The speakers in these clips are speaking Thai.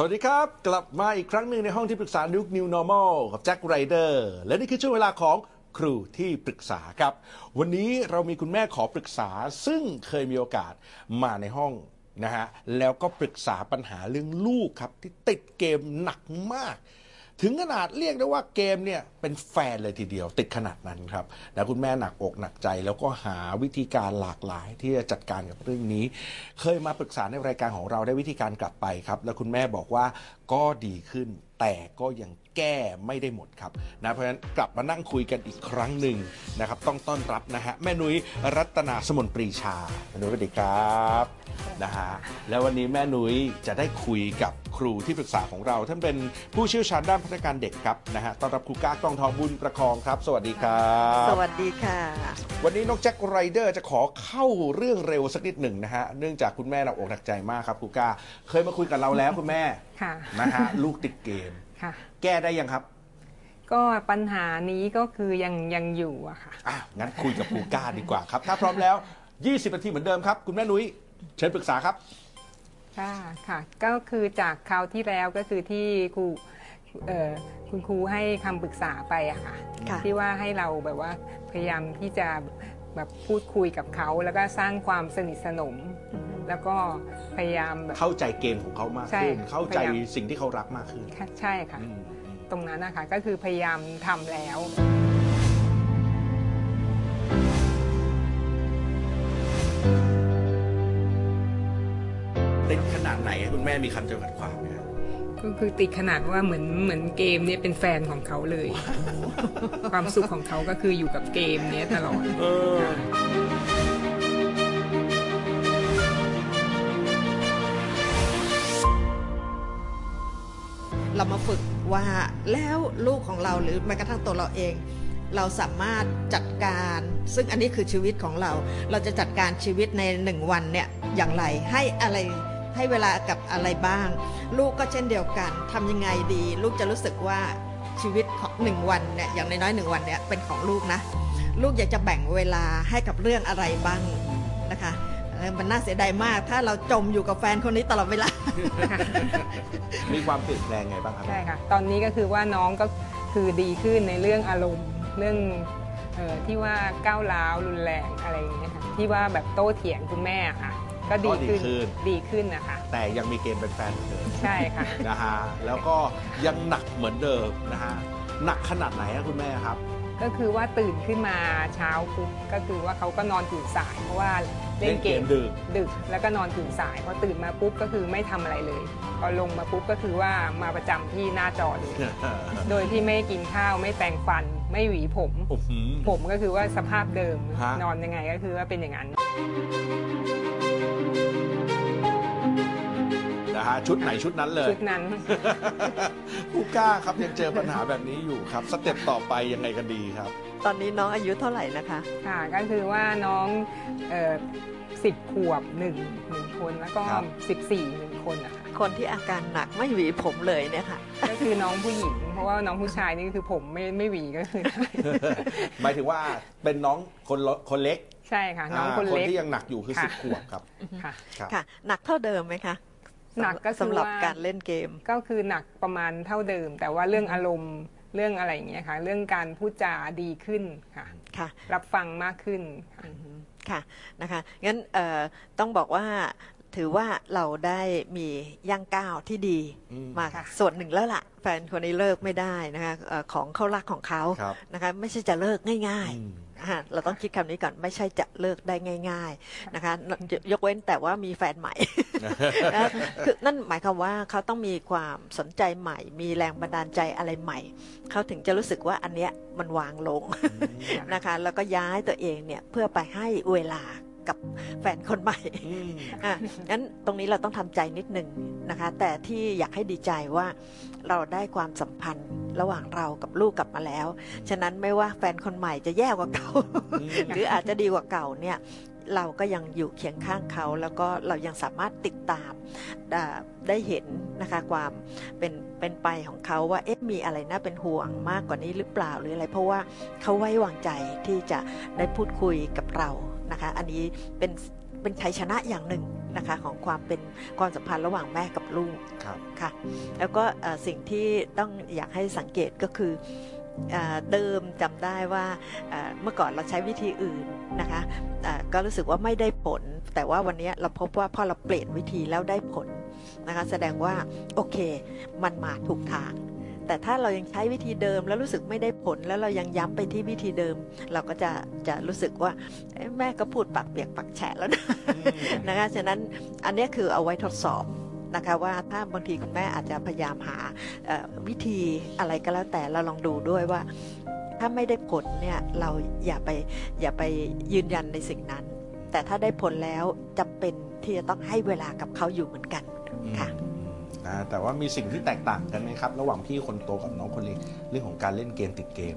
สวัสดีครับ กลับมาอีกครั้งหนึ่งในห้องที่ปรึกษา New New Normal กับแจ็คไรเดอร์และนี่คือช่วงเวลาของครูที่ปรึกษาครับ วันนี้เรามีคุณแม่ขอปรึกษาซึ่งเคยมีโอกาสมาในห้องนะฮะแล้วก็ปรึกษาปัญหาเรื่องลูกครับที่ติดเกมหนักมาก ถึงขนาดเรียกได้ว่าเกมเนี่ยเป็นแฟนเลยทีเดียว ติดขนาดนั้นครับแล้วคุณแม่หนักอกหนักใจ แล้วก็หาวิธีการหลากหลายที่จะจัดการกับเรื่องนี้ เคยมาปรึกษาในรายการของเราได้วิธีการกลับไปครับ แล้วคุณแม่บอกว่าก็ดีขึ้นแต่ก็ยัง แก้ไม่ได้หมดครับนะเพราะฉะนั้นกลับมานั่งคุยกันอีกครั้งหนึ่งนะครับต้องต้อนรับนะฮะแม่นุ้ยรัตนาสมนปรีชาแม่นุ้ยสวัสดีครับนะฮะแล้ววันนี้แม่นุ้ยจะได้คุยกับครูที่ปรึกษาของเรา ท่านเป็นผู้เชี่ยวชาญด้านพัฒนาการเด็กครับนะฮะต้อนรับครูก้ากล้องทองบุญประคองครับ สวัสดีครับสวัสดีค่ะ วันนี้น้องแจ็คไรเดอร์จะขอเข้าเรื่องเร็วสักนิดหนึ่งนะฮะเนื่องจากคุณแม่หนักอกหนักใจมากครับครูก้าเคยมาคุยกับเราแล้วคุณแม่ค่ะนะฮะลูกติดเกม ค่ะ แก้ได้ยังครับ ก็ปัญหานี้ก็คือยังยังอยู่อะค่ะอะงั้นคุยกับครูก้าดีกว่าครับ ถ้าพร้อมแล้ว 20นาทีเหมือนเดิมครับ คุณแม่นุ้ยเชิญปรึกษาครับ ค่ะค่ะก็คือจากคราวที่แล้วก็คือที่ครูเอ่อคุณครูให้คำปรึกษาไปอะค่ะ ค่ะ ที่ว่าให้เราแบบว่าพยายามที่จะแบบพูดคุยกับเขา แล้วก็สร้างความสนิทสนม แล้วก็พยายามแบบ เข้าใจเกมของเขามากใช่ขึ้นเข้าใจพยายาม สิ่งที่เขารักมากขึ้นค่ะใช่ค่ะ อืมอืมตรงนั้นนะคะก็คือพยายามทำแล้ว ติดขนาดไหนคุณแม่มีคำจำกัดความไหมครับก็คือติดขนาดว่าเหมือนเหมือนเกมเนี่ยเป็นแฟนของเขาเลย ความสุขของเขาก็คืออยู่กับเกมเนี้ยตลอด เออ เรามาฝึกว่าแล้วลูกของเราหรือแม้กระทั่งตัวเราเอง เราสามารถจัดการ ซึ่งอันนี้คือชีวิตของเรา เราจะจัดการชีวิตในหนึ่งวันเนี่ยอย่างไรให้อะไรให้เวลากับอะไรบ้าง ลูกก็เช่นเดียวกันทำยังไงดี ลูกจะรู้สึกว่าชีวิตของหนึ่งวันเนี่ยอย่างน้อยๆหนึ่งวันเนี่ยเป็นของลูกนะ ลูกอยากจะแบ่งเวลาให้กับเรื่องอะไรบ้างนะคะ มันน่าเสียดายมาก ถ้าเราจมอยู่กับแฟนคนนี้ตลอดเวลา มีความเปลี่ยนแปลงไงบ้างครับใช่ค่ะ ตอนนี้ก็คือว่าน้องก็คือดีขึ้นในเรื่องอารมณ์ เรื่องเออที่ว่าก้าวร้าวรุนแรงอะไรอย่างเงี้ยค่ะที่ว่าแบบโต้เถียงคุณแม่อะค่ะ ก็ดีขึ้นดีขึ้นนะคะ แต่ยังมีเกมเป็นแฟนเหมือนเดิมใช่ค่ะนะฮะแล้วก็ยังหนักเหมือนเดิมนะฮะหนักขนาดไหนครับคุณแม่ครับ ก็คือว่าตื่นขึ้นมาเช้าปุ๊บก็คือว่าเขาก็นอนตื่นสายเพราะว่า เล่นเกมเล่นเกมดึกดึกแล้วก็นอนตื่นสายพอตื่นมาปุ๊บก็คือไม่ทำอะไรเลยพอลงมาปุ๊บก็คือว่ามาประจำที่หน้าจอเลย โดยที่ไม่กินข้าวไม่แปรงฟัน ไม่หวีผมโอ้โหผมก็คือว่าสภาพเดิมฮะนอนยังไงก็คือว่าเป็นอย่างนั้นนะฮะชุดไหนชุดนั้นเลยชุดนั้นผู้กล้าครับยังเจอปัญหาแบบนี้อยู่ครับ สเต็ปต่อไปยังไงกันดีครับ ตอนนี้น้องอายุเท่าไหร่นะคะ ค่ะก็คือว่าน้องสิบขวบหนึ่งหนึ่งคนแล้วก็ครับ สิบสี่หนึ่งคนนะคะคนที่อาการหนักไม่หวีผมเลยเนี่ยค่ะ ก็คือน้องผู้หญิง เพราะว่าน้องผู้ชายนี่คือผมไม่ไม่หวีก็คือ หมายถึงว่าเป็นน้องคนละคนเล็กใช่ค่ะ น้องคนคนเล็ก ที่ยังหนักอยู่คือค่ะ สิบขวบครับ ค่ะ ครับ ค่ะ หนักเท่าเดิมไหมคะหนักก็คือสำหรับว่า การเล่นเกม ก็คือหนักประมาณเท่าเดิม แต่ว่าเรื่องอารมณ์ เรื่องอะไรอย่างเงี้ยค่ะ เรื่องการพูดจาดีขึ้นค่ะค่ะรับฟังมากขึ้นค่ะค่ะนะคะงั้นเอ่อต้องบอกว่าถือว่าเราได้มีย่างก้าวที่ดีอืมมาค่ะส่วนหนึ่งแล้วล่ะ แฟนคนนี้เลิกไม่ได้นะคะเอ่อของเขารักของเขาครับนะคะไม่ใช่จะเลิกง่ายอืมๆอะ เราต้องคิดคำนี้ก่อนไม่ใช่จะเลิกได้ง่าย ๆนะคะยยกเว้นแต่ว่ามีแฟนใหม่นะคือนั่นหมายความว่าเขาต้องมีความสนใจใหม่ มีแรงบันดาลใจอะไรใหม่ เขาถึงจะรู้สึกว่าอันเนี้ยมันวางลงนะคะ แล้วก็ย้ายตัวเองเนี่ยเพื่อไปให้เวลา กับแฟนคนใหม่อืมอะงั้นตรงนี้เราต้องทำใจนิดหนึ่งนะคะ แต่ที่อยากให้ดีใจว่าเราได้ความสัมพันธ์ระหว่างเรากับลูกกลับมาแล้ว ฉะนั้นไม่ว่าแฟนคนใหม่จะแย่กว่าเก่าอืมหรืออาจจะดีกว่าเก่าเนี่ยเราก็ยังอยู่เคียงข้างเขา แล้วก็เรายังสามารถติดตามได้ได้เห็นนะคะความเป็นเป็นไปของเขาว่าเอ๊ะมีอะไรน่าเป็นห่วงมากกว่านี้หรือเปล่าหรืออะไร เพราะว่าเขาไว้วางใจที่จะได้พูดคุยกับเรา นะคะ อันนี้เป็นเป็นชัยชนะอย่างหนึ่งนะคะของความเป็นความสัมพันธ์ระหว่างแม่กับลูกครับค่ะ แล้วก็เอ่อสิ่งที่ต้องอยากให้สังเกตก็คือเอ่อเดิมจำได้ว่าเอ่อเมื่อก่อนเราใช้วิธีอื่นนะคะเอ่อก็รู้สึกว่าไม่ได้ผล แต่ว่าวันนี้เราพบว่าพอเราเปลี่ยนวิธีแล้วได้ผลนะคะแสดงว่าโอเคมันมาถูกทาง แต่ถ้าเรายังใช้วิธีเดิมแล้วรู้สึกไม่ได้ผลแล้วเรายังย้ำไปที่วิธีเดิม เราก็จะจะรู้สึกว่าเอ๊ะแม่ก็พูดปากเปียกปากแฉะแล้วนะนะคะฉะนั้นอันเนี้ยคือเอาไว้ทดสอบนะคะว่าถ้าบางทีคุณแม่อาจจะพยายามหาเอ่อวิธีอะไรก็แล้วแต่เราลองดูด้วยว่า ถ้าไม่ได้ผลเนี่ยเราอย่าไปอย่าไปยืนยันในสิ่งนั้น แต่ถ้าได้ผลแล้วจำเป็นที่จะต้องให้เวลากับเขาอยู่เหมือนกันค่ะ อืมอ่าแต่ว่ามีสิ่งที่แตกต่างกันไหมครับ ระหว่างพี่คนโตกับน้องคนเล็กเรื่องของการเล่นเกมติดเกม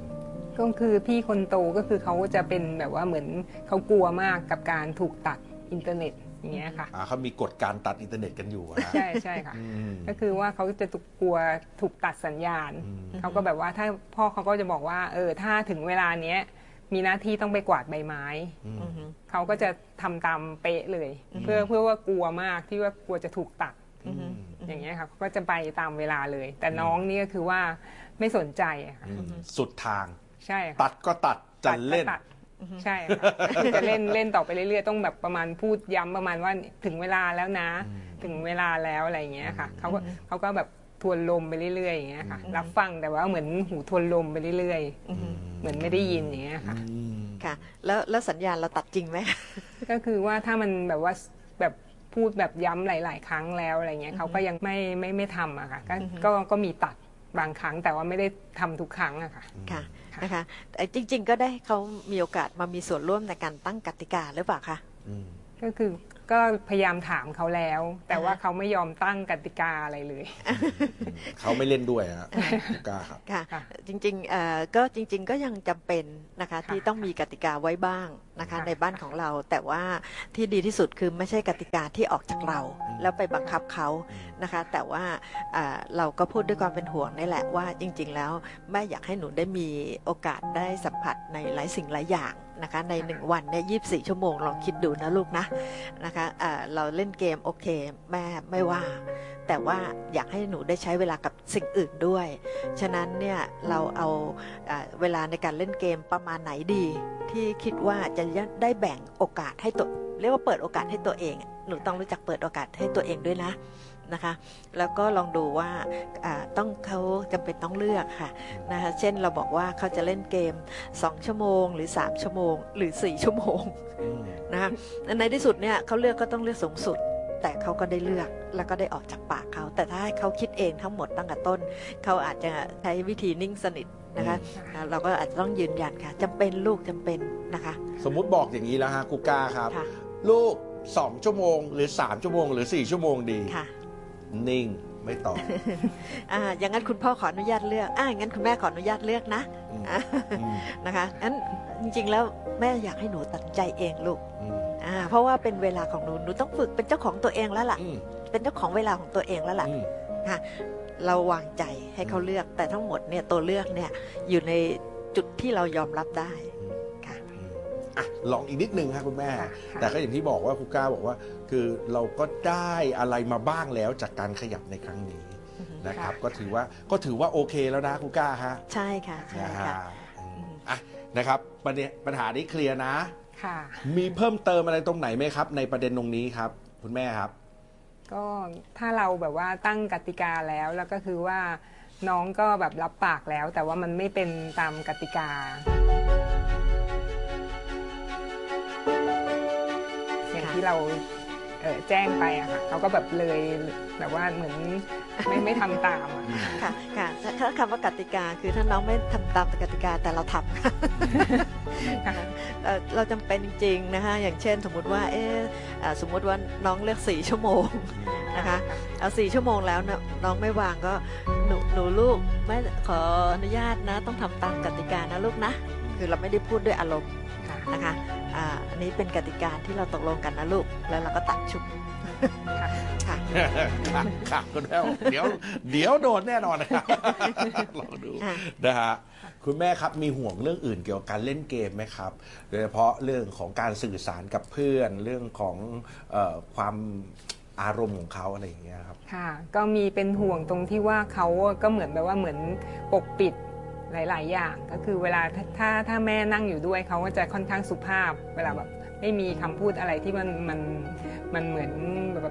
ก็คือพี่คนโตก็คือเขาจะเป็นแบบว่าเหมือนเขากลัวมากกับการถูกตัดอินเทอร์เน็ตอย่างเงี้ยค่ะอ่าเขามีกฎการตัดอินเทอร์เน็ตกันอยู่อะฮะใช่ใช่ค่ะอืมก็คือว่าเขาจะถูกกลัวถูกตัดสัญญาณอืมเขาก็แบบว่าถ้าพ่อเขาก็จะบอกว่าเออถ้าถึงเวลาเนี้ยมีหน้าที่ต้องไปกวาดใบไม้อืมอือฮึเขาก็จะทำตามเป๊ะเลยอืมเพื่อเพื่อว่ากลัวมากที่ว่ากลัวจะถูกตัด อือฮึอย่างเงี้ยค่ะเขาก็จะไปตามเวลาเลย แต่น้องนี่ก็คือว่าไม่สนใจอะค่ะอืมสุดทาง ใช่ค่ะตัดก็ตัดจะเล่น ตัดก็ตัดใช่ค่ะคือจะเล่นเล่นต่อไปเรื่อยๆต้องแบบประมาณพูดย้ำประมาณว่าถึงเวลาแล้วนะ อืมถึงเวลาแล้วอะไรอย่างเงี้ยค่ะอืมเขาก็เขาก็แบบทวนลมไปเรื่อยๆอย่างเงี้ยค่ะ อืม รับฟังแต่ว่าเหมือนหูทวนลมไปเรื่อยอือฮึๆเหมือนไม่ได้ยินอย่างเงี้ยค่ะ อืม ค่ะ แล้วแล้วสัญญาณเราตัดจริงไหม ก็คือว่าถ้ามันแบบว่าแบบ พูดแบบย้ำหลาย ๆ ครั้งแล้วอะไรเงี้ยเขาก็ยังไม่ไม่ไม่ทำอะค่ะก็อือฮึก็ก็มีตัดบางครั้งแต่ว่าไม่ได้ทำทุกครั้งอะค่ะค่ะค่ะนะคะแต่จริง ๆ ก็ได้เขามีโอกาสมามีส่วนร่วมในการตั้งกติกาหรือเปล่าคะอืมก็คือก็พยายามถามเขาแล้ว แต่ว่าอ่าฮะเขาไม่ยอมตั้งกติกาอะไรเลย เขาไม่เล่นด้วยฮะลูก้าครับค่ะค่ะจริงๆเอ่อก็จริง ๆ ก็ยังจำเป็นนะคะค่ะที่ต้องมีกติกาไว้บ้าง นะคะค่ะในบ้านของเรา แต่ว่าที่ดีที่สุดคือไม่ใช่กติกาที่ออกจากเราอืมแล้วไปบังคับเขานะคะ แต่ว่าอ่าเราก็พูดด้วยความเป็นห่วงนี่แหละว่าจริง ๆ แล้วแม่อยากให้หนูได้มีโอกาสได้สัมผัสในหลายสิ่งหลายอย่างนะคะในหนึ่งวันเนี่ยยีิบสี่ชั่วโมงลองคิดดูนะลูกนะนะคะอ่าเราเล่นเกมโอเค แม่ไม่ว่า แต่ว่าอยากให้หนูได้ใช้เวลากับสิ่งอื่นด้วย ฉะนั้นเนี่ยเราเอาอ่าเวลาในการเล่นเกมประมาณไหนดี ที่คิดว่าจะได้แบ่งโอกาสให้ตัวเรียกว่าเปิดโอกาสให้ตัวเอง หนูต้องรู้จักเปิดโอกาสให้ตัวเองด้วยนะนะคะแล้วก็ลองดูว่าอ่าต้องเขาจำเป็นต้องเลือกค่ะนะคะเช่นเราบอกว่าเขาจะเล่นเกม 2 ชั่วโมง หรือ 3 ชั่วโมง หรือ 4 ชั่วโมงอืมนะคะในที่สุดเนี่ยเขาเลือกก็ต้องเลือกสูงสุด แต่เขาก็ได้เลือกแล้วก็ได้ออกจากปากเขา แต่ถ้าให้เขาคิดเองทั้งหมดตั้งแต่ต้น เขาอาจจะใช้วิธีนิ่งสนิทนะคะอ่าเราก็อาจจะต้องยืนยันค่ะจำเป็นลูกจำเป็นนะคะ สมมุติบอกอย่างนี้แล้วฮะกูก้าครับค่ะลูก2ชั่วโมง หรือ3ชั่วโมง หรือ4ชั่วโมงดีค่ะ นิ่งไม่ตอบอ่าอย่างนั้นคุณพ่อขออนุญาตเลือกอ่างั้นคุณแม่ขออนุญาตเลือกนะอืมอ่าอืมนะคะงั้นจริงๆแล้วแม่อยากให้หนูตัดสินใจเองลูก อืมอ่าเพราะว่าเป็นเวลาของหนูหนูต้องฝึกเป็นเจ้าของตัวเองแล้วล่ะ อืมเป็นเจ้าของเวลาของตัวเองแล้วล่ะอืมเราวางใจให้เขาเลือกแต่ทั้งหมดเนี่ยตัวเลือกเนี่ยอยู่ในจุดที่เรายอมรับได้ค่ะ อืมอะลองอีกนิดนึงครับคุณแม่ ค่ะค่ะ แต่ก็อย่างที่บอกว่าครูก้าบอกว่า คือเราก็ได้อะไรมาบ้างแล้วจากการขยับในครั้งนี้นะครับก็ถือว่าก็ถือว่าโอเคแล้วนะครูก้าฮะใช่ค่ะใช่นะค่ะฮะอืมอะนะครับประเด็นปัญหานี้เคลียร์นะ ค่ะ มีเพิ่มเติมอะไรตรงไหนไหมครับ ในประเด็นตรงนี้ครับ คุณแม่ครับ ก็ถ้าเราแบบว่าตั้งกติกาแล้วแล้วก็คือว่าน้องก็แบบรับปากแล้ว แต่ว่ามันไม่เป็นตามกติกา อย่างที่เราเอ่อแจ้งไปอะค่ะเขาก็แบบเลยแบบว่าเหมือน ไม่ไม่ทำตามอะค่ะค่ะถ้าคำว่ากติกาคือถ้าน้องไม่ทำตามกติกาแต่เราทำค่ะค่ะเอ่อเราจำเป็นจริงๆนะคะอย่างเช่นสมมุติว่าเอออ่าสมมุติว่าน้องเลือกสี่ชั่วโมงนะคะเอาสี่ชั่วโมงแล้วนะน้องไม่วางก็หนูหนูลูกไม่ขออนุญาตนะ ต้องทำตามกติกานะลูกนะ คือเราไม่ได้พูดด้วยอารมณ์ค่ะนะคะอ่าอันนี้เป็นกติกาที่เราตกลงกันนะลูกแล้วเราก็ตัดชุบ ค่ะค่ะค่ะค่ะคุณแม่บอกเดี๋ยว เดี๋ยวโดนแน่นอนนะครับลองดูค่ะนะฮะคุณแม่ครับมีห่วงเรื่องอื่นเกี่ยวกับการเล่นเกมไหมครับ โดยเฉพาะเรื่องของการสื่อสารกับเพื่อนเรื่องของเออความอารมณ์ของเขาอะไรอย่างเงี้ยครับ ค่ะ ก็มีเป็นห่วงตรงที่ว่าเขาก็เหมือนแบบว่าเหมือนปกปิดหลาย ๆ อย่าง ก็คือเวลาถ้าถ้าถ้าแม่นั่งอยู่ด้วยเขาก็จะค่อนข้างสุภาพ เวลาแบบไม่มีคำพูดอะไรที่มันมันมันเหมือน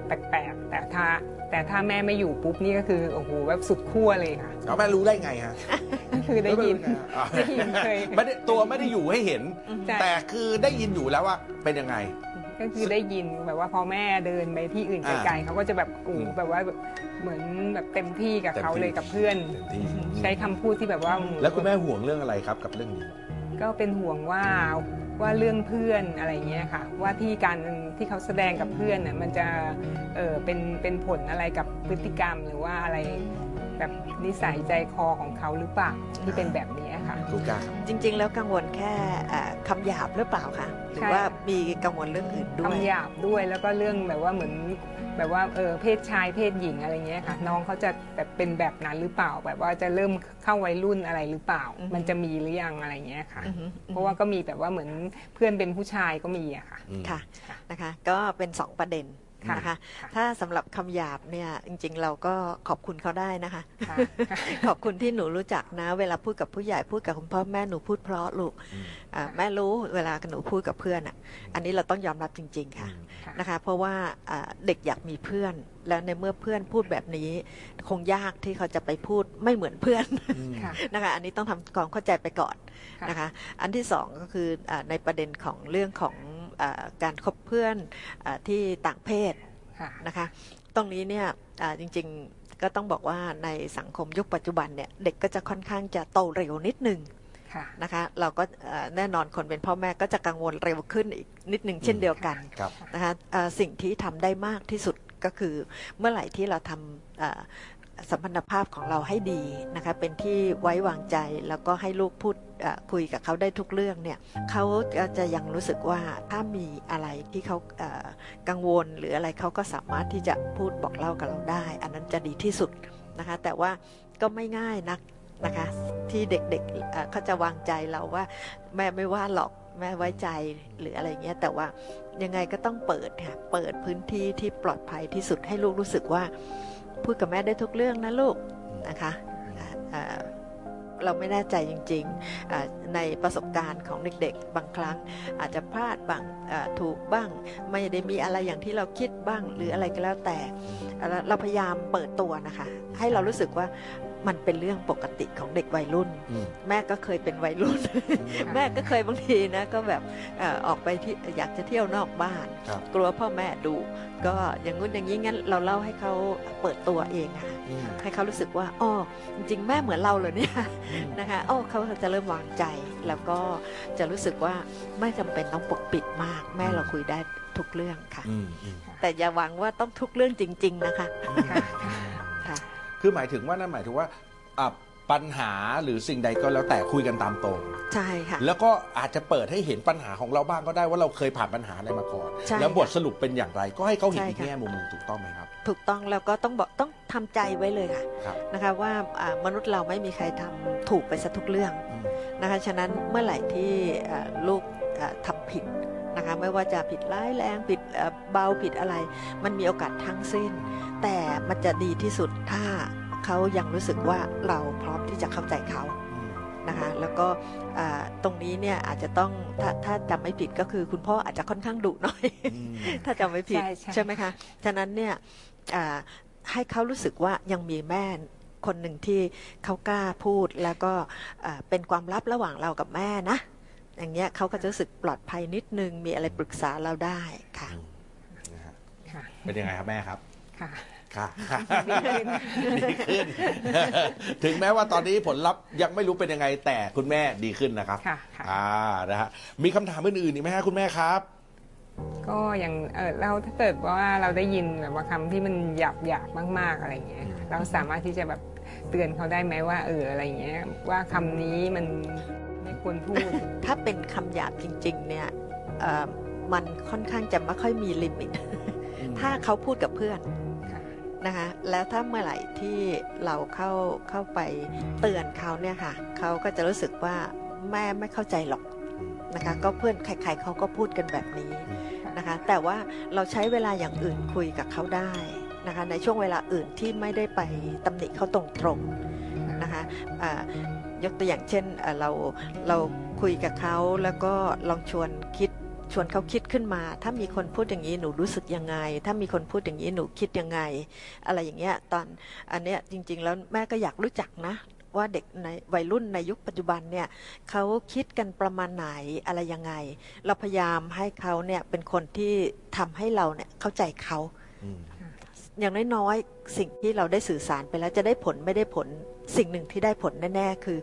แบบแปลกๆ แต่ถ้าแต่ถ้าแม่ไม่อยู่ปุ๊บนี่ก็คือโอ้โหแบบสุดขั้วเลยค่ะแล้วแม่รู้ได้ไงฮะก็คือได้ยินอ่าได้ยินเคยไม่ได้ตัวไม่ได้อยู่ให้เห็นใช่แต่คือได้ยินอยู่แล้วว่าเป็นยังไง ก็คือได้ยินแบบว่าพอแม่เดินไปที่อื่นอ่าไกลๆเขาก็จะแบบโอ้อืโหมแบบว่าแบบเหมือนแบบเต็มที่กับเขาเต็มที่เลยกับเพื่อนเต็มที่ใช้คำพูดที่แบบว่า แล้วคุณแม่ห่วงเรื่องอะไรครับกับเรื่องนี้ ก็เป็นห่วงว่า ว่าเรื่องเพื่อนอะไรเงี้ยค่ะว่าที่การที่เขาแสดงกับเพื่อนน่ะมันจะเออเป็นเป็นผลอะไรกับพฤติกรรมหรือว่าอะไรแบบนิสัยใจคอของเขาหรือเปล่าที่เป็นแบบนี้ค่ะลูกกาครับจริง ๆ แล้วกังวลแค่อ่าคำหยาบหรือเปล่าคะหรือใช่ว่ามีกังวลเรื่องอื่นด้วยคำหยาบด้วยแล้วก็เรื่องแบบว่าเหมือน แบบว่าเออเพศชายเพศหญิงอะไรเงี้ยค่ะ น้องเขาจะแบบเป็นแบบนั้นหรือเปล่า แบบว่าจะเริ่มเข้าวัยรุ่นอะไรหรือเปล่าอือฮึมันจะมีหรือยังอะไรเงี้ยค่ะอือฮึเพราะว่าก็มีแบบว่าเหมือนเพื่อนเป็นผู้ชายก็มีอะค่ะอืมค่ะค่ะนะคะ ก็เป็นสองประเด็น ค่ะนะคะค่ะถ้าสำหรับคำหยาบเนี่ยจริงๆ เราก็ขอบคุณเขาได้นะคะ ค่ะ ขอบคุณที่หนูรู้จักนะ เวลาพูดกับผู้ใหญ่พูดกับคุณพ่อแม่หนูพูดเพราะลูกอืม อ่าแม่รู้เวลาหนูพูดกับเพื่อนอะ อันนี้เราต้องยอมรับจริง ๆ ค่ะ ค่ะนะคะเพราะว่าอ่าเด็กอยากมีเพื่อน แล้วในเมื่อเพื่อนพูดแบบนี้ คงยากที่เขาจะไปพูดไม่เหมือนเพื่อน อืม ค่ะ นะคะอันนี้ต้องทำความเข้าใจไปก่อนค่ะ นะคะ อันที่สองก็คืออาในประเด็นของเรื่องของอา การคบเพื่อนอาที่ต่างเพศค่ะนะคะ ตรงนี้เนี่ยอ่าจริงๆก็ต้องบอกว่าในสังคมยุคปัจจุบันเนี่ยเด็กก็จะค่อนข้างจะโตเร็วนิดนึงค่ะนะคะเราก็เอ่อแน่นอนคนเป็นพ่อแม่ก็จะกังวลเร็วขึ้นอีกนิดนึงเช่นเดียวกันครับนะคะเอ่อสิ่งที่ทำได้มากที่สุดก็คือเมื่อไหร่ที่เราทำเอ่อ สัมพันธภาพของเราให้ดีนะคะเป็นที่ไว้วางใจแล้วก็ให้ลูกพูดคุยกับเขาได้ทุกเรื่องเนี่ยเขาจะยังรู้สึกว่าถ้ามีอะไรที่เขากังวลหรืออะไรเขาก็สามารถที่จะพูดบอกเล่ากับเราได้ อันนั้นจะดีที่สุดนะคะแต่ว่าก็ไม่ง่ายนักนะคะที่เด็กๆเเขาจะวางใจเราว่าแม่ไม่ว่าหรอกแม่ไว้ใจหรืออะไรเงี้ยแต่ว่ายังไงก็ต้องเปิดค่ะเปิดพื้นที่ที่ปลอดภัยที่สุดให้ลูกรู้สึกว่า พูดกับแม่ได้ทุกเรื่องนะลูกนะคะเราไม่แน่ใจจริงๆ ในประสบการณ์ของเด็กๆ บางครั้งอาจจะพลาดบ้างถูกบ้าง ไม่ได้มีอะไรอย่างที่เราคิดบ้างหรืออะไรก็แล้วแต่ เราพยายามเปิดตัวนะคะ ให้เรารู้สึกว่า มันเป็นเรื่องปกติของเด็กวัยรุ่นอืมแม่ก็เคยเป็นวัยรุ่น แม่ก็เคยบางทีนะก็แบบเอ่อออกไปที่อยากจะเที่ยวนอกบ้านครับกลัวพ่อแม่ดูก็อย่างงู้นอย่างนี้งั้นเราเล่าให้เขาเปิดตัวเองอะค่ะอืมให้เขารู้สึกว่าอ้อจริงๆแม่เหมือนเราเลยเนี่ยนะคะอ้อเขาจะเริ่มวางใจแล้วก็จะรู้สึกว่าไม่จำเป็นต้องปกปิดมาก แม่เราคุยได้ทุกเรื่องค่ะอืมอืมแต่อย่าหวังว่าต้องทุกเรื่องจริง ๆ นะคะ ค่ะค่ะคือหมายถึงว่านั่นหมายถึงว่าอะปัญหาหรือสิ่งใดก็แล้วแต่คุยกันตามตรง ใช่ค่ะ แล้วก็อาจจะเปิดให้เห็นปัญหาของเราบ้างก็ได้ว่าเราเคยผ่านปัญหาอะไรมาก่อน ใช่แล้วบทสรุปเป็นอย่างไร ก็ให้เขาเห็นใช่อีกค่ะ แง่มุมหนึ่งถูกต้องไหมครับ ถูกต้องแล้วก็ต้องบอกต้องทำใจไว้เลยค่ะครับ นะคะว่าอ่ามนุษย์เราไม่มีใครทำถูกไปซะทุกเรื่องอืม นะคะฉะนั้นเมื่อไหร่ที่อ่าลูกอ่าทำผิดนะคะไม่ว่าจะผิดร้ายแรงผิดเอ่อเบาผิดอะไร มันมีโอกาสทั้งสิ้น แต่มันจะดีที่สุดถ้าเขายังรู้สึกว่าเราพร้อมที่จะเข้าใจเขาอืมนะคะแล้วก็อ่าตรงนี้เนี่ยอาจจะต้องถ้าถ้าจำไม่ผิดก็คือคุณพ่ออาจจะค่อนข้างดุหน่อยอืมถ้าจำไม่ผิดใช่ใช่ใช่ไหมคะฉะนั้นเนี่ยอ่าให้เขารู้สึกว่ายังมีแม่คนหนึ่งที่เขากล้าพูดแล้วก็อ่าเป็นความลับระหว่างเรากับแม่นะ อย่างเงี้ยเขาก็จะรู้สึกปลอดภัยนิดนึงมีอะไรปรึกษาเราได้ค่ะนะฮะค่ะเป็นยังไงครับแม่ครับค่ะ ค่ะดีขึ้นดีขึ้น ถึงแม้ว่าตอนนี้ผลลัพธ์ยังไม่รู้เป็นยังไงแต่คุณแม่ดีขึ้นนะครับค่ะค่ะ อ่านะฮะมีคำถามอื่นๆอีกไหมฮะคุณแม่ครับ ก็อย่างเออเราถ้าเกิดว่าเราได้ยินแบบว่าคำที่มันหยาบหยาบๆมาก ๆอะไรเงี้ยอืมเราสามารถที่จะแบบเตือนเขาได้ไหมว่า เอออะไรเงี้ยว่าคำนี้มันไม่ควรพูด ถ้าเป็นคำหยาบจริง ๆ เนี่ยเอ่อมันค่อนข้างจะไม่ค่อยมีลิมิต ถ้าเขาพูดกับเพื่อนค่ะ นะคะแล้วถ้าเมื่อไหร่ที่เราเข้าเข้าไปเตือนเขาเนี่ยค่ะเขาก็จะรู้สึกว่าแม่ไม่เข้าใจหรอกนะคะก็เพื่อนใครๆเขาก็พูดกันแบบนี้นะคะแต่ว่าเราใช้เวลาอย่างอื่นคุยกับเขาได้นะคะในช่วงเวลาอื่นที่ไม่ได้ไปตำหนิเขาตรงๆนะคะยกตัวอย่างเช่นเราเราคุยกับเขาแล้วก็ลองชวนคิด ชวนเขาคิดขึ้นมา ถ้ามีคนพูดอย่างนี้หนูรู้สึกยังไง ถ้ามีคนพูดอย่างนี้หนูคิดยังไง อะไรอย่างเงี้ยตอนอันเนี้ยจริง ๆ แล้วแม่ก็อยากรู้จักนะ ว่าเด็กในวัยรุ่นในยุคปัจจุบันเนี่ยเขาคิดกันประมาณไหนอะไรยังไง เราพยายามให้เขาเนี่ยเป็นคนที่ทำให้เราเนี่ยเข้าใจเขาอืมอย่างน้อยๆสิ่งที่เราได้สื่อสารไปแล้วจะได้ผลไม่ได้ผลสิ่งหนึ่งที่ได้ผลแน่ ๆ คือ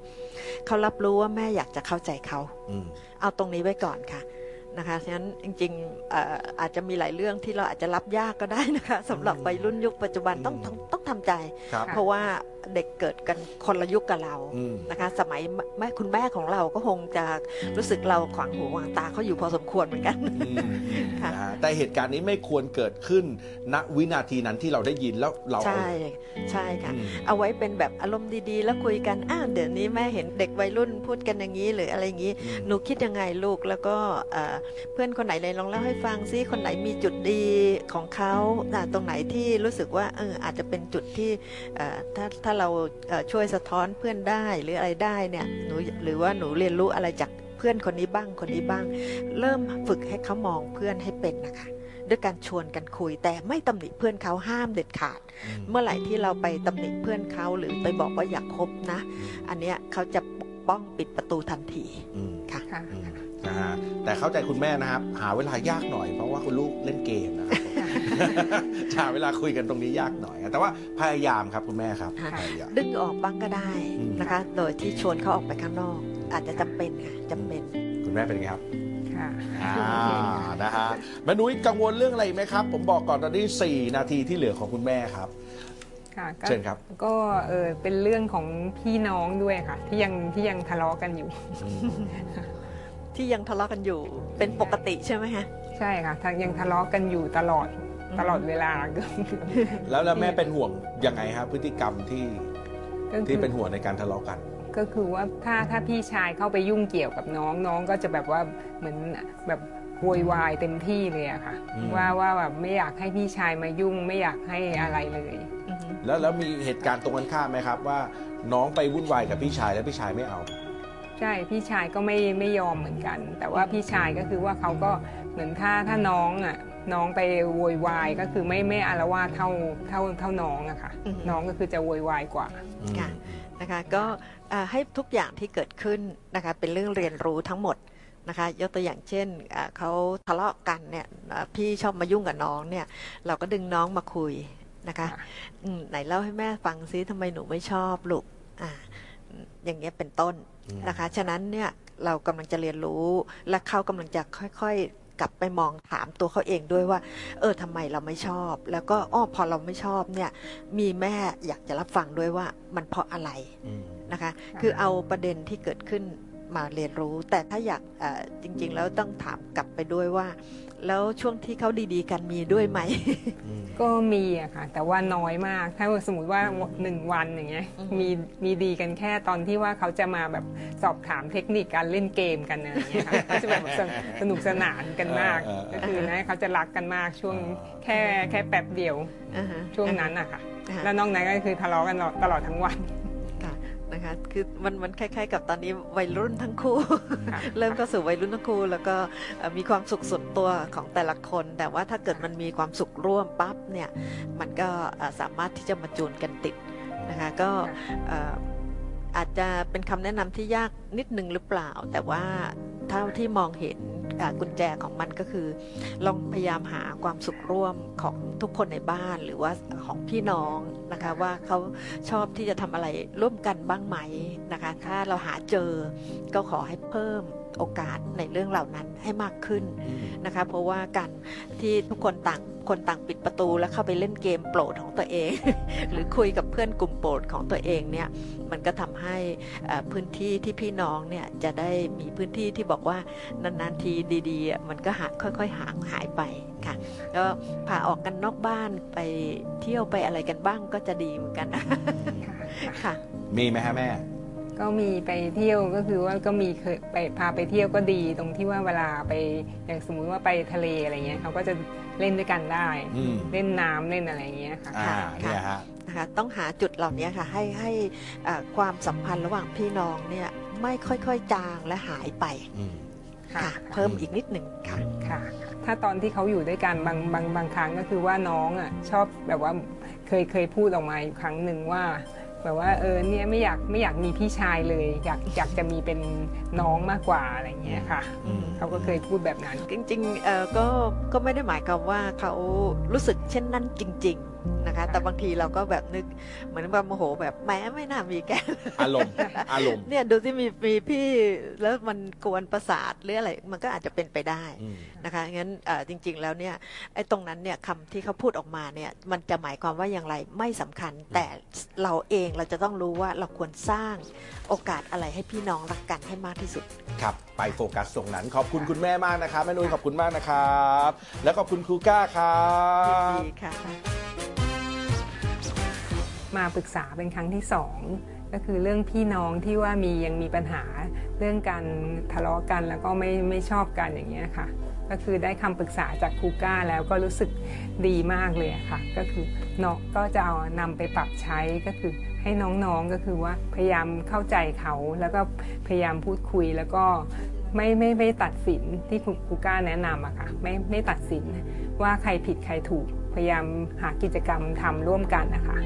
เขารับรู้ว่าแม่อยากจะเข้าใจเขาอืมเอาตรงนี้ไว้ก่อนค่ะ นะคะฉะนั้นจริงๆเอ่ออาจจะมีหลายเรื่องที่เราอาจจะรับยากก็ได้นะคะสำหรับวัยรุ่นยุคปัจจุบันต้องต้องต้องทำใจ ครับ เพราะว่า เด็กเกิดกันคนละยุคกับเราอืมนะคะ สมัยแม่คุณแม่ของเราก็คงจะรู้สึกเราขวางหูขวางตาเขาอยู่พอสมควรเหมือนกันอืมอืมค่ะนะฮะแต่เหตุการณ์นี้ไม่ควรเกิดขึ้นณวินาทีนั้นที่เราได้ยินแล้วเราใช่ใช่ค่ะอืมเอาไว้เป็นแบบอารมณ์ดีๆ แล้วคุยกันอ้าวเดี๋ยวนี้แม่เห็นเด็กวัยรุ่นพูดกันอย่างนี้หรืออะไรอย่างนี้อืมหนูคิดยังไงลูกแล้วก็เอ่อเพื่อนคนไหนเลยลองเล่าให้ฟังซิคนไหนมีจุดดีของเขาอะตรงไหนที่รู้สึกว่าเอออาจจะเป็นจุดที่เอ่อถ้าถ้าเราเอ่อช่วยสะท้อนเพื่อนได้หรืออะไรได้เนี่ยหนูหรือว่าหนูเรียนรู้อะไรจากเพื่อนคนนี้บ้างคนนี้บ้าง เริ่มฝึกให้เขามองเพื่อนให้เป็นนะคะด้วยการชวนกันคุยแต่ไม่ตำหนิเพื่อนเขาห้ามเด็ดขาดอืมเมื่อไหร่ที่เราไปตำหนิเพื่อนเขาหรือไปบอกว่าอย่าคบนะ อันเนี้ยเขาจะปกป้องปิดประตูทันทีอืมค่ะค่ะอืมนะฮะแต่เข้าใจคุณแม่นะครับ หาเวลายากหน่อยเพราะว่าคุณลูกเล่นเกมนะครับ หาเวลาคุยกันตรงนี้ยากหน่อย แต่ว่าพยายามครับคุณแม่ครับค่ะพยายามดึงออกบ้างก็ได้อืมนะคะ โดยที่ชวนเขาออกไปข้างนอก อาจจะจำเป็นค่ะจำเป็น คุณแม่เป็นไงครับค่ะอ่านะฮะแม่นุ้ยกังวลเรื่องอะไรไหมครับ ผมบอกก่อนตอนนี้ 4 นาทีที่เหลือของคุณแม่ครับค่ะก็เชิญครับ ก็เออเป็นเรื่องของพี่น้องด้วยค่ะ ที่ยังที่ยังทะเลาะกันอยู่ ที่ยังทะเลาะกันอยู่เป็นปกติใช่ไหมคะใช่ค่ะทั้งยังทะเลาะกันอยู่ตลอดอืม ตลอดเวลาก็แล้วแล้วแม่เป็นห่วงยังไงครับพฤติกรรมที่ก็คือที่เป็นห่วงในการทะเลาะกัน ก็คือว่าถ้าถ้าพี่ชายเข้าไปยุ่งเกี่ยวกับน้องน้องก็จะแบบว่าเหมือนแบบโวยวายเต็มที่เลยอะค่ะอืมว่าว่าแบบไม่อยากให้พี่ชายมายุ่งไม่อยากให้อะไรเลยอือฮึแล้วแล้วมีเหตุการณ์ตรงกันข้ามไหมครับ ว่าน้องไปวุ่นวายกับพี่ชายแล้วพี่ชายไม่เอา ใช่พี่ชายก็ไม่ไม่ยอมเหมือนกัน แต่ว่าพี่ชายก็คือว่าเขาก็เหมือนถ้าถ้าน้องอะ น้องไปโวยวายก็คือไม่ไม่อารวาสเท่าเท่าเท่าน้องอะค่ะน้องก็คือจะโวยวายกว่า ค่ะ นะคะก็อ่าให้ทุกอย่างที่เกิดขึ้นนะคะเป็นเรื่องเรียนรู้ทั้งหมดนะคะยกตัวอย่างเช่นอ่าเขาทะเลาะกันเนี่ยอ่าพี่ชอบมายุ่งกับน้องเนี่ยเราก็ดึงน้องมาคุยนะคะค่ะอืมไหนเล่าให้แม่ฟังซิทำไมหนูไม่ชอบลูกอ่าอืมอย่างเงี้ยเป็นต้นอืม นะคะฉะนั้นเนี่ยเรากำลังจะเรียนรู้และเขากำลังจะค่อยๆ กลับไปมองถามตัวเขาเองด้วยว่า เออทำไมเราไม่ชอบ แล้วก็อ้อพอเราไม่ชอบเนี่ย มีแม่อยากจะรับฟังด้วยว่ามันเพราะอะไรอืมนะคะ คือเอาประเด็นที่เกิดขึ้นมาเรียนรู้ แต่ถ้าอยากเอ่อจริง ๆ แล้วต้องถามกลับไปด้วยว่า แล้วช่วงที่เขาดีๆ กันมีด้วยไหมอืมก็มีอะค่ะ แต่ว่าน้อยมาก ถ้าสมมติว่าหนึ่งวันอย่างเงี้ยอือฮึมีมีดีกันแค่ตอนที่ว่าเขาจะมาแบบสอบถามเทคนิคการเล่นเกมกันอะไรอย่างเงี้ยค่ะก็จะแบบสนสนุกสนานกันมากเออเออเออก็คือนะเขาจะรักกันมากช่วงอ๋อแค่แค่แป๊บเดียวอ่าฮะช่วงนั้นอะค่ะอ่าฮะแล้วนอกนั้นก็คือทะเลาะกันตลอดทั้งวันค่ะนะ คะคือมันมันคล้าย ๆ กับตอนนี้วัยรุ่นทั้งคู่ค่ะเริ่มเข้าสู่วัยรุ่นทั้งคู่ แล้วก็เอ่อมีความสุขส่วนตัวของแต่ละคน แต่ว่าถ้าเกิดมันมีความสุขร่วมปั๊บเนี่ยมันก็เอ่อสามารถที่จะมาจูนกันติดนะคะก็เอ่ออาจจะเป็นคำแนะนำที่ยากนิดนึงหรือเปล่า แต่ว่า เท่าที่มองเห็นกุญแจของมันก็คือ ลองพยายามหาความสุขร่วมของทุกคนในบ้านหรือว่าของพี่น้องนะคะว่าเขาชอบที่จะทำอะไรร่วมกันบ้างไหมนะคะ ถ้าเราหาเจอก็ขอให้เพิ่ม โอกาสในเรื่องเหล่านั้นให้มากขึ้นอืมนะคะเพราะว่าการที่ทุกคนต่างคนต่างปิดประตูแล้วเข้าไปเล่นเกมโปรดของตัวเอง หรือคุยกับเพื่อนกลุ่มโปรดของตัวเองเนี่ยมันก็ทำให้เอ่อพื้นที่ที่พี่น้องเนี่ยจะได้มีพื้นที่ที่บอกว่านานๆทีดีๆอะมันก็หายค่อยๆห่างหายไปค่ะแล้วพาออกกันนอกบ้านไปเที่ยวไปอะไรกันบ้างก็จะดีเหมือนกันนะค่ะค่ะมีไหมฮะแม่ ก็มีไปเที่ยวก็คือว่าก็มีเคยไปพาไปเที่ยวก็ดีตรงที่ว่าเวลาไปอย่างสมมุติว่าไปทะเลอะไรเงี้ยเขาก็จะเล่นด้วยกันได้อืม เล่นน้ำเล่นอะไรเงี้ยค่ะ อ่าค่ะเนี่ยฮะ นะคะต้องหาจุดเหล่านี้ค่ะให้ให้อ่าความสัมพันธ์ระหว่างพี่น้องเนี่ยไม่ค่อยๆจางและหายไปอืมค่ะค่ะ เพิ่มอีกนิดหนึ่งค่ะ ค่ะถ้าตอนที่เขาอยู่ด้วยกันบางบางบางครั้งก็คือว่าน้องอะชอบแบบว่าเคยเคยพูดออกมาอยู่ครั้งหนึ่งว่า แบบว่าเออเนี่ยไม่อยากไม่อยากมีพี่ชายเลย อยากอยากจะมีเป็นน้องมากกว่าอะไรเงี้ยค่ะอืมเขาก็เคยพูดแบบนั้น จริงๆเอ่อก็ก็ไม่ได้หมายความว่าเขารู้สึกเช่นนั้นจริง ๆนะคะ แต่บางทีเราก็แบบนึกเหมือนว่าโมโหแบบแหม้ไม่น่ามีแกอารมณ์อารมณ์เนี่ยดูที่มีมีพี่แล้วมันกวนประสาทหรืออะไรมันก็อาจจะเป็นไปได้อืมนะคะงั้นเอ่อจริง ๆ แล้วเนี่ยไอ้ตรงนั้นเนี่ยคำที่เขาพูดออกมาเนี่ยมันจะหมายความว่าอย่างไรไม่สำคัญ แต่เราเองเราจะต้องรู้ว่าเราควรสร้างโอกาสอะไรให้พี่น้องรักกันให้มากที่สุด ครับ ไปโฟกัสตรงนั้น ขอบคุณคุณแม่มากนะครับแม่นุ้ยขอบคุณมากนะครับ แล้วขอบคุณครูก้าครัยินบดีค่ะ มาปรึกษาเป็นครั้งที่สองก็คือเรื่องพี่น้องที่ว่ามียังมีปัญหาเรื่องการทะเลาะกันแล้วก็ไม่ไม่ชอบกันอย่างเงี้ยค่ะ ก็คือได้คำปรึกษาจากครูก้าแล้วก็รู้สึกดีมากเลยค่ะ ก็คือเนาะก็จะเอานำไปปรับใช้ก็คือให้น้องๆก็คือว่าพยายามเข้าใจเขาแล้วก็พยายามพูดคุยแล้วก็ไม่ไม่ไม่ตัดสินที่ครูครูก้าแนะนำอะค่ะไม่ไม่ตัดสินว่าใครผิดใครถูกพยายามหากิจกรรมทำร่วมกันนะคะ